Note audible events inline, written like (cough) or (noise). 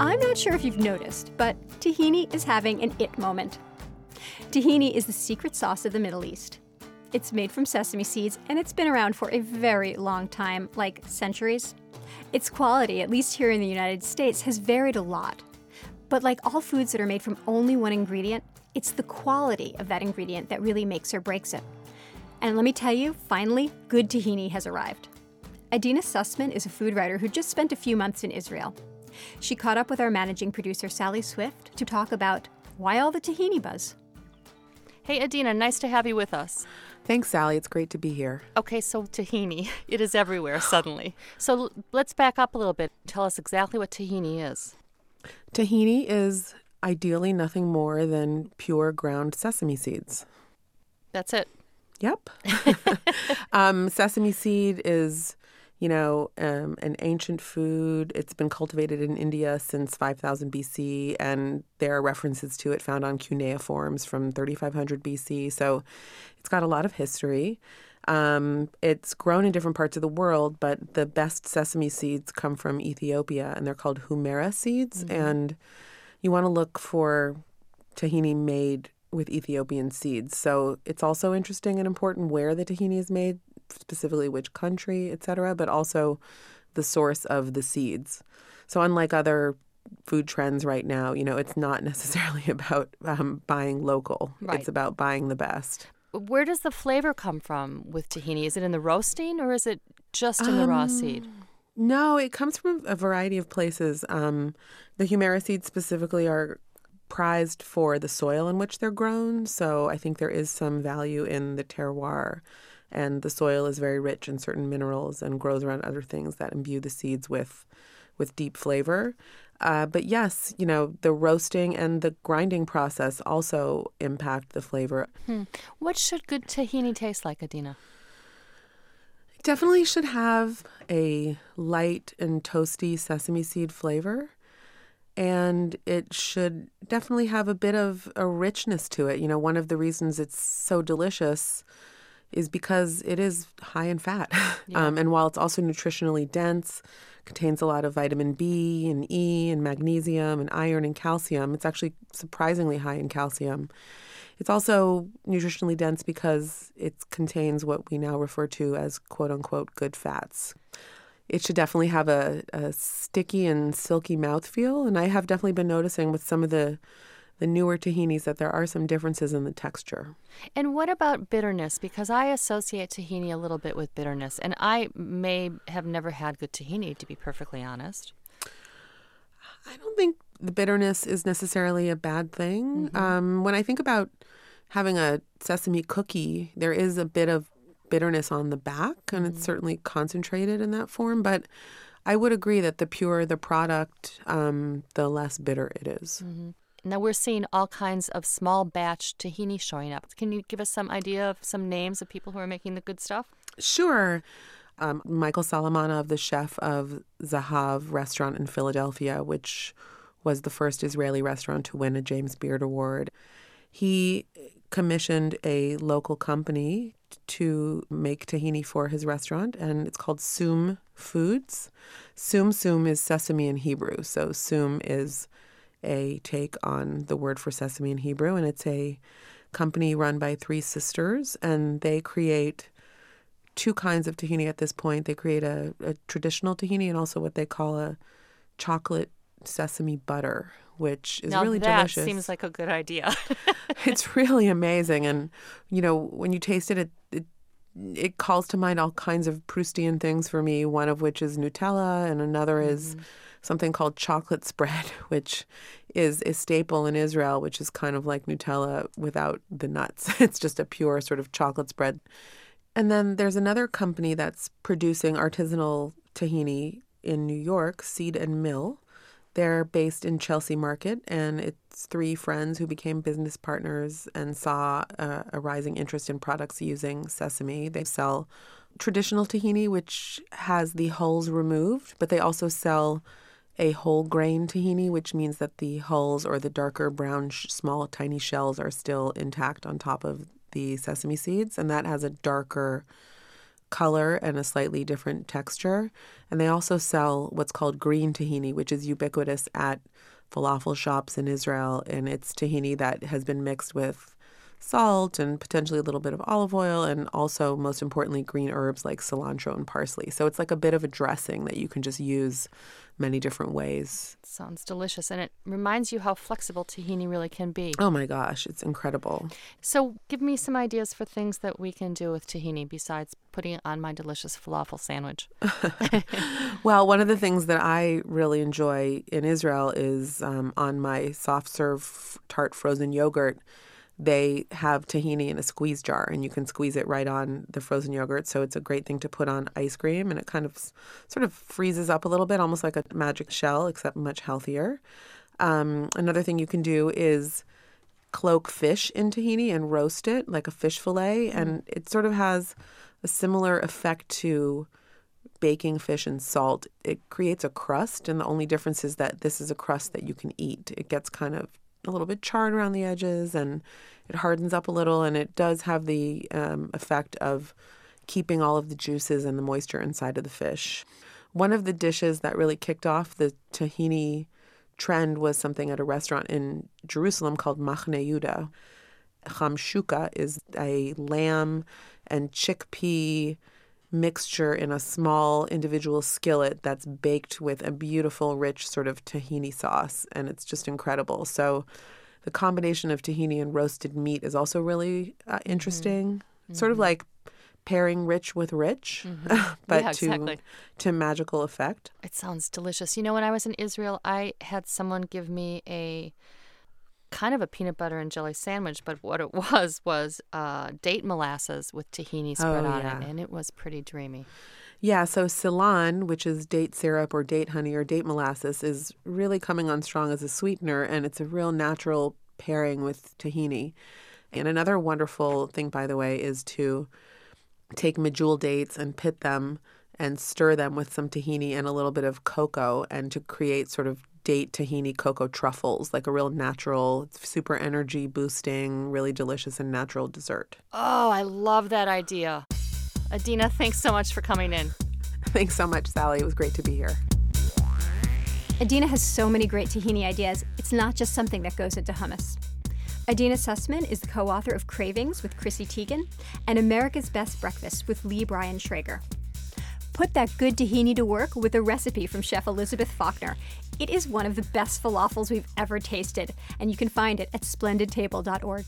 I'm not sure if you've noticed, but tahini is having an it moment. Tahini is the secret sauce of the Middle East. It's made from sesame seeds and it's been around for a very long time, like centuries. Its quality, at least here in the United States, has varied a lot. But like all foods that are made from only one ingredient, it's the quality of that ingredient that really makes or breaks it. And let me tell you, finally, good tahini has arrived. Adeena Sussman is a food writer who just spent a few months in Israel. She caught up with our managing producer, Sally Swift, to talk about why all the tahini buzz. Hey, Adeena, nice to have you with us. Thanks, Sally. It's great to be here. Okay, so tahini, (laughs) it is everywhere suddenly. So let's back up a little bit. Tell us exactly what tahini is. Tahini is ideally nothing more than pure ground sesame seeds. That's it. Yep. (laughs) (laughs) um, sesame seed is you know, um, an ancient food. It's been cultivated in India since 5000 BC, and there are references to it found on cuneiforms from 3500 BC. So it's got a lot of history. Um, it's grown in different parts of the world, but the best sesame seeds come from Ethiopia, and they're called humera seeds. Mm-hmm. And you want to look for tahini made with Ethiopian seeds. So it's also interesting and important where the tahini is made specifically which country, et cetera, but also the source of the seeds. So, unlike other food trends right now, you know, it's not (laughs) necessarily about um, buying local, right. it's about buying the best. Where does the flavor come from with tahini? Is it in the roasting or is it just in um, the raw seed? No, it comes from a variety of places. Um, the Humera seeds specifically are prized for the soil in which they're grown. So I think there is some value in the terroir and the soil is very rich in certain minerals and grows around other things that imbue the seeds with with deep flavor. Uh, but yes, you know, the roasting and the grinding process also impact the flavor. Hmm. What should good tahini taste like, Adeena? It definitely should have a light and toasty sesame seed flavor. And it should definitely have a bit of a richness to it. You know, one of the reasons it's so delicious is because it is high in fat. (laughs) Yeah. Um, and while it's also nutritionally dense, contains a lot of vitamin B and E and magnesium and iron and calcium, it's actually surprisingly high in calcium. It's also nutritionally dense because it contains what we now refer to as quote unquote good fats. It should definitely have a, a sticky and silky mouthfeel. And I have definitely been noticing with some of the the newer tahinis that there are some differences in the texture. And what about bitterness? Because I associate tahini a little bit with bitterness, and I may have never had good tahini, to be perfectly honest. I don't think the bitterness is necessarily a bad thing. Mm-hmm. Um, when I think about having a sesame cookie, there is a bit of bitterness on the back, and mm-hmm. it's certainly concentrated in that form, but I would agree that the purer the product, um, the less bitter it is. Mm-hmm. Now we're seeing all kinds of small batch tahini showing up. Can you give us some idea of some names of people who are making the good stuff? Sure. Um, Michael Solomonov, the chef of Zahav restaurant in Philadelphia, which was the first Israeli restaurant to win a James Beard Award. He commissioned a local company to make tahini for his restaurant, and it's called Soom Foods. Sum Sum is sesame in Hebrew, so Sum is a take on the word for sesame in Hebrew, and it's a company run by three sisters, and they create two kinds of tahini at this point. They create a, a traditional tahini and also what they call a chocolate sesame butter, which is now really that delicious. Seems like a good idea. (laughs) (laughs) it's really amazing, and you know when you taste it, it, it it calls to mind all kinds of Proustian things for me. One of which is Nutella, and another mm-hmm. is something called chocolate spread, (laughs) which is a staple in Israel, which is kind of like Nutella without the nuts. (laughs) It's just a pure sort of chocolate spread. And then there's another company that's producing artisanal tahini in New York, Seed and Mill. They're based in Chelsea Market, and it's three friends who became business partners and saw a, a rising interest in products using sesame. They sell traditional tahini, which has the hulls removed, but they also sell a whole grain tahini, which means that the hulls or the darker brown, sh- small, tiny shells are still intact on top of the sesame seeds, and that has a darker color and a slightly different texture. And they also sell what's called green tahini, which is ubiquitous at falafel shops in Israel. And it's tahini that has been mixed with salt and potentially a little bit of olive oil, and also, most importantly, green herbs like cilantro and parsley. So it's like a bit of a dressing that you can just use many different ways. Sounds delicious. And it reminds you how flexible tahini really can be. Oh my gosh, it's incredible. So, give me some ideas for things that we can do with tahini besides putting it on my delicious falafel sandwich. (laughs) (laughs) well, one of the things that I really enjoy in Israel is um, on my soft serve tart frozen yogurt they have tahini in a squeeze jar and you can squeeze it right on the frozen yogurt. So it's a great thing to put on ice cream and it kind of sort of freezes up a little bit, almost like a magic shell, except much healthier. Um, another thing you can do is cloak fish in tahini and roast it like a fish fillet. Mm. And it sort of has a similar effect to baking fish in salt. It creates a crust, and the only difference is that this is a crust that you can eat. It gets kind of a little bit charred around the edges and it hardens up a little and it does have the um, effect of keeping all of the juices and the moisture inside of the fish. One of the dishes that really kicked off the tahini trend was something at a restaurant in Jerusalem called Machne Yehuda. Chamshuka is a lamb and chickpea mixture in a small individual skillet that's baked with a beautiful, rich sort of tahini sauce. And it's just incredible. So the combination of tahini and roasted meat is also really uh, interesting. Mm-hmm. Sort of like pairing rich with rich, mm-hmm. (laughs) but yeah, to exactly. to magical effect. It sounds delicious. You know, when I was in Israel, I had someone give me a kind of a peanut butter and jelly sandwich, but what it (laughs) was was uh, date molasses with tahini spread oh, on yeah. it, and it was pretty dreamy. Yeah, so silan, which is date syrup or date honey or date molasses, is really coming on strong as a sweetener, and it's a real natural pairing with tahini. And another wonderful thing, by the way, is to take medjool dates and pit them and stir them with some tahini and a little bit of cocoa and to create sort of date tahini cocoa truffles, like a real natural, super energy boosting, really delicious and natural dessert. Oh, I love that idea. Adeena, thanks so much for coming in. (laughs) Thanks so much, Sally. It was great to be here. Adeena has so many great tahini ideas. It's not just something that goes into hummus. Adeena Sussman is the co author of Cravings with Chrissy Teigen and America's Best Breakfast with Lee Brian Schrager. Put that good tahini to work with a recipe from Chef Elizabeth Faulkner. It is one of the best falafels we've ever tasted, and you can find it at splendidtable.org.